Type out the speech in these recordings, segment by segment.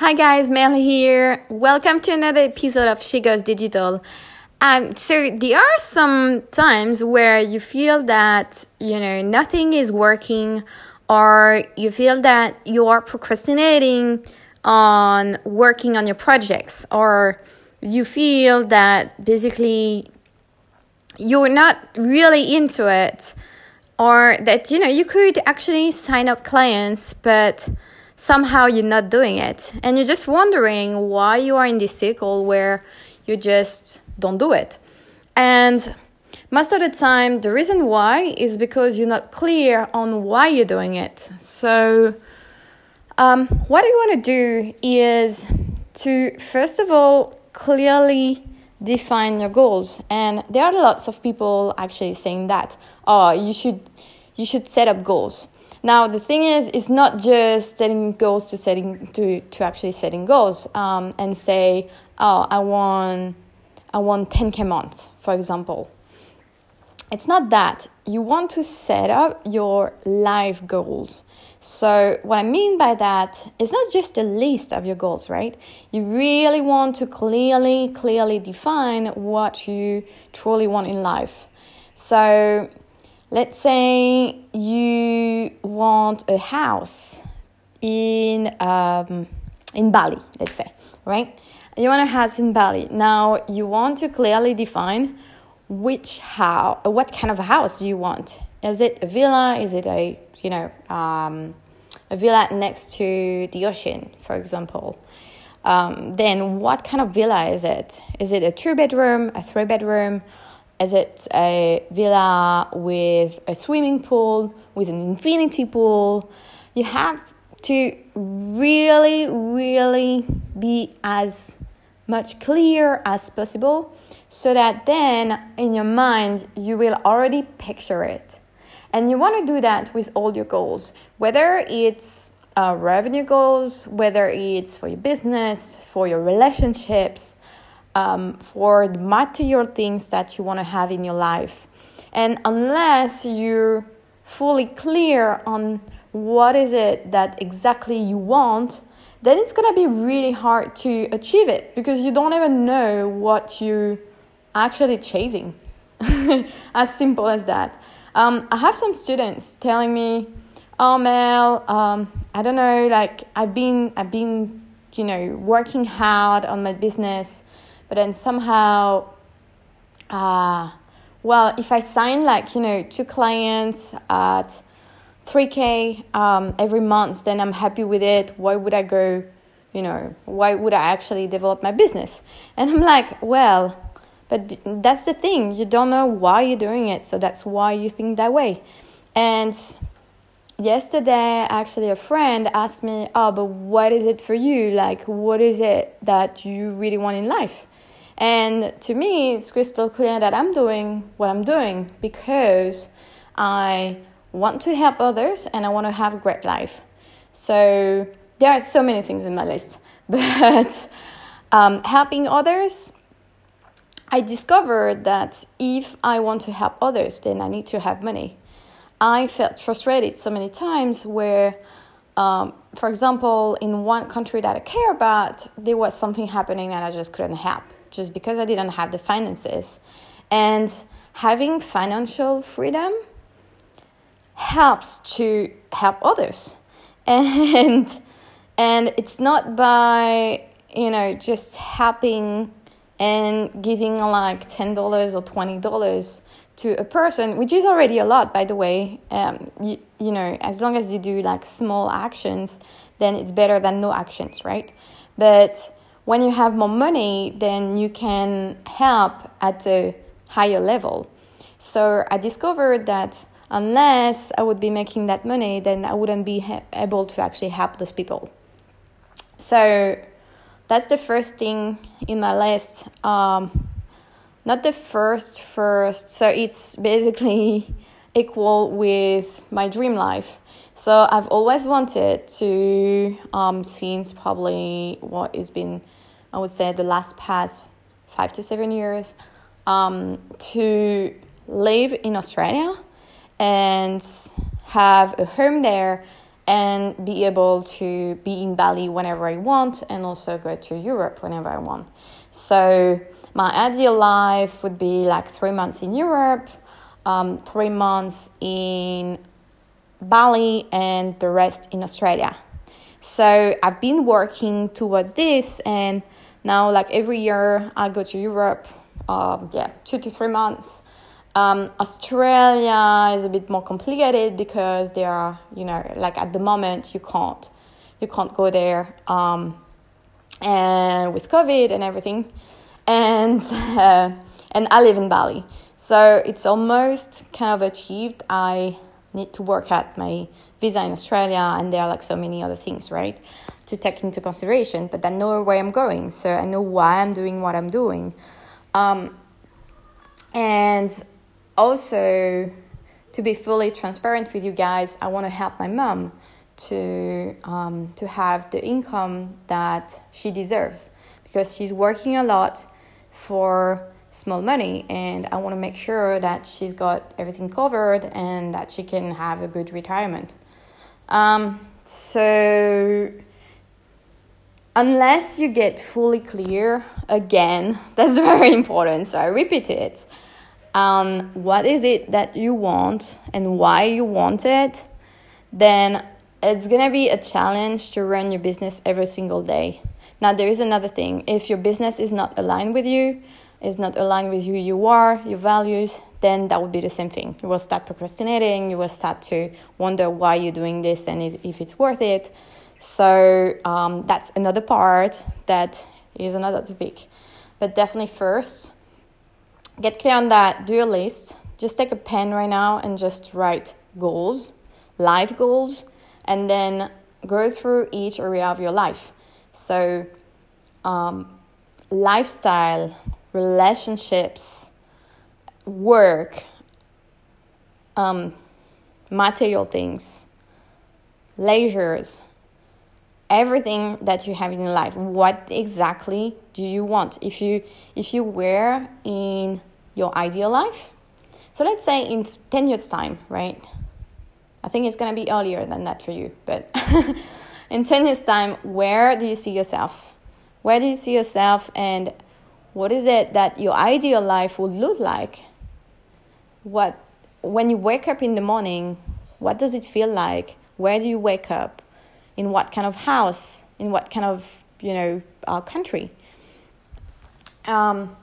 Hi guys, Mel here. Welcome to another episode of She Goes Digital. Um, so there are some times where you feel that you know nothing is working, or you feel that you are procrastinating on working on your projects, or you feel that basically you're not really into it, or that you know you could actually sign up clients, but somehow you're not doing it. And you're just wondering why you are in this cycle where you just don't do it. And most of the time the reason why is because you're not clear on why you're doing it. So um, what you want to do is to first of all clearly define your goals. And there are lots of people actually saying that oh you should you should set up goals now the thing is, it's not just setting goals to setting to to actually setting goals um, and say, oh, I want I want 10k month, for example. It's not that. You want to set up your life goals. So, what I mean by that is not just a list of your goals, right? You really want to clearly, clearly define what you truly want in life. So, Let's say you want a house in um, in Bali, let's say, right? You want a house in Bali. Now you want to clearly define which how what kind of house you want. Is it a villa? Is it a you know um, a villa next to the ocean, for example? Um, then what kind of villa is it? Is it a two bedroom, a three bedroom? Is it's a villa with a swimming pool, with an infinity pool? You have to really, really be as much clear as possible so that then in your mind you will already picture it. And you want to do that with all your goals, whether it's uh, revenue goals, whether it's for your business, for your relationships, um, for the material things that you want to have in your life. And unless you're fully clear on what is it that exactly you want, then it's going to be really hard to achieve it because you don't even know what you're actually chasing. as simple as that. Um, I have some students telling me, "Oh, Mel, um, I don't know. Like I've been, I've been, you know, working hard on my business, but then somehow uh, well if i sign like you know two clients at 3k um, every month then i'm happy with it. Why would i go you know why would i actually develop my business? And i'm like well but that's the thing. You don't know why you're doing it so that's why you think that way. And yesterday actually a friend asked me oh but what is it for you? Like what is it that you really want in life and to me, it's crystal clear that I'm doing what I'm doing because I want to help others and I want to have a great life. So there are so many things in my list, but um, helping others, I discovered that if I want to help others, then I need to have money. I felt frustrated so many times where, um, for example, in one country that I care about, there was something happening and I just couldn't help just because I didn't have the finances. And having financial freedom helps to help others. And and it's not by, you know, just helping and giving like $10 or $20 to a person, which is already a lot, by the way. Um, you, you know, as long as you do like small actions, then it's better than no actions, right? But when you have more money, then you can help at a higher level. So I discovered that unless I would be making that money, then I wouldn't be ha- able to actually help those people. So that's the first thing in my list. Um, not the first, first. So it's basically equal with my dream life. So I've always wanted to, um, since probably what has been, I would say, the last past five to seven years, um, to live in Australia and have a home there and be able to be in Bali whenever I want and also go to Europe whenever I want. So, my ideal life would be like three months in Europe, um, three months in Bali, and the rest in Australia. So, I've been working towards this, and now, like every year, I go to Europe, um, yeah, two to three months. Um, Australia is a bit more complicated because they are, you know, like at the moment you can't, you can't go there, um, and with COVID and everything, and uh, and I live in Bali, so it's almost kind of achieved. I need to work at my visa in Australia, and there are like so many other things, right, to take into consideration. But I know where I'm going, so I know why I'm doing what I'm doing. Um, and also, to be fully transparent with you guys, I want to help my mom to um, to have the income that she deserves because she's working a lot for small money and I want to make sure that she's got everything covered and that she can have a good retirement. Um, so unless you get fully clear again, that's very important. So I repeat it um, what is it that you want and why you want it, then it's gonna be a challenge to run your business every single day. Now, there is another thing if your business is not aligned with you, is not aligned with who you are, your values, then that would be the same thing. You will start procrastinating, you will start to wonder why you're doing this and if it's worth it. So, um, that's another part that is another topic. But definitely, first, get clear on that, do a list. Just take a pen right now and just write goals, life goals, and then go through each area of your life. So, um, lifestyle, relationships, work, um, material things, leisures, everything that you have in life. What exactly do you want? If you if you were in your ideal life. So let's say in 10 years' time, right? I think it's going to be earlier than that for you, but in 10 years' time, where do you see yourself? Where do you see yourself, and what is it that your ideal life would look like? What, when you wake up in the morning, what does it feel like? Where do you wake up? In what kind of house? In what kind of, you know, uh, country? Um,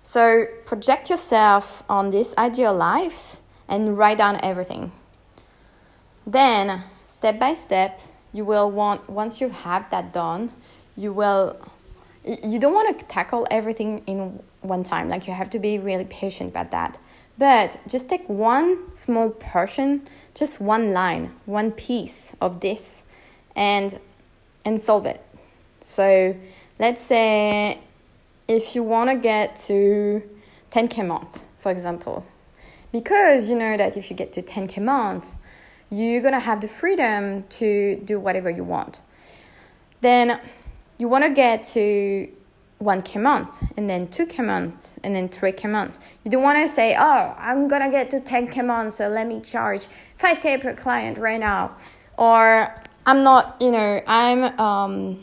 so project yourself on this ideal life and write down everything. Then, step by step, you will want, once you have that done, you will, you don't want to tackle everything in one time. Like, you have to be really patient about that. But just take one small portion, just one line, one piece of this, and and solve it. So let's say if you want to get to 10k month, for example, because you know that if you get to 10k month, you're gonna have the freedom to do whatever you want. Then you want to get to 1k month and then 2k month and then 3k month. You don't want to say, oh, I'm gonna get to 10k month, so let me charge 5k per client right now. Or I'm not, you know, I'm um,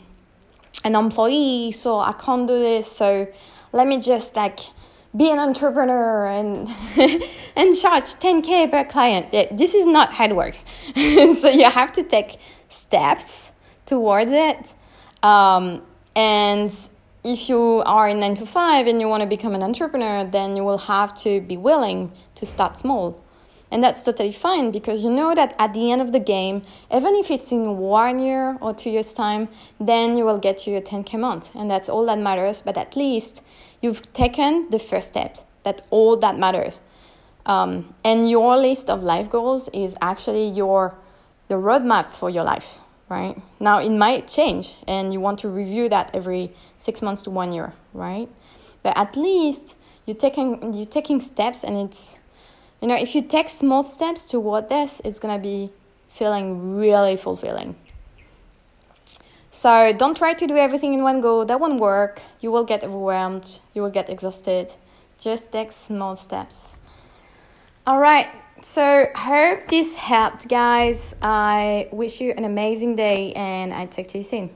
an employee, so I can't do this. So let me just like be an entrepreneur and and charge 10k per client. This is not how it works. so you have to take steps towards it. Um, and if you are in 9 to 5 and you want to become an entrepreneur, then you will have to be willing to start small. And that's totally fine because you know that at the end of the game, even if it's in one year or two years' time, then you will get your 10K month. And that's all that matters. But at least you've taken the first step. That's all that matters. Um, and your list of life goals is actually your, your roadmap for your life, right? Now, it might change and you want to review that every six months to one year, right? But at least you're taking, you're taking steps and it's you know, if you take small steps toward this, it's gonna be feeling really fulfilling. So don't try to do everything in one go, that won't work. You will get overwhelmed, you will get exhausted. Just take small steps. All right, So, hope this helped, guys. I wish you an amazing day and I talk to you soon.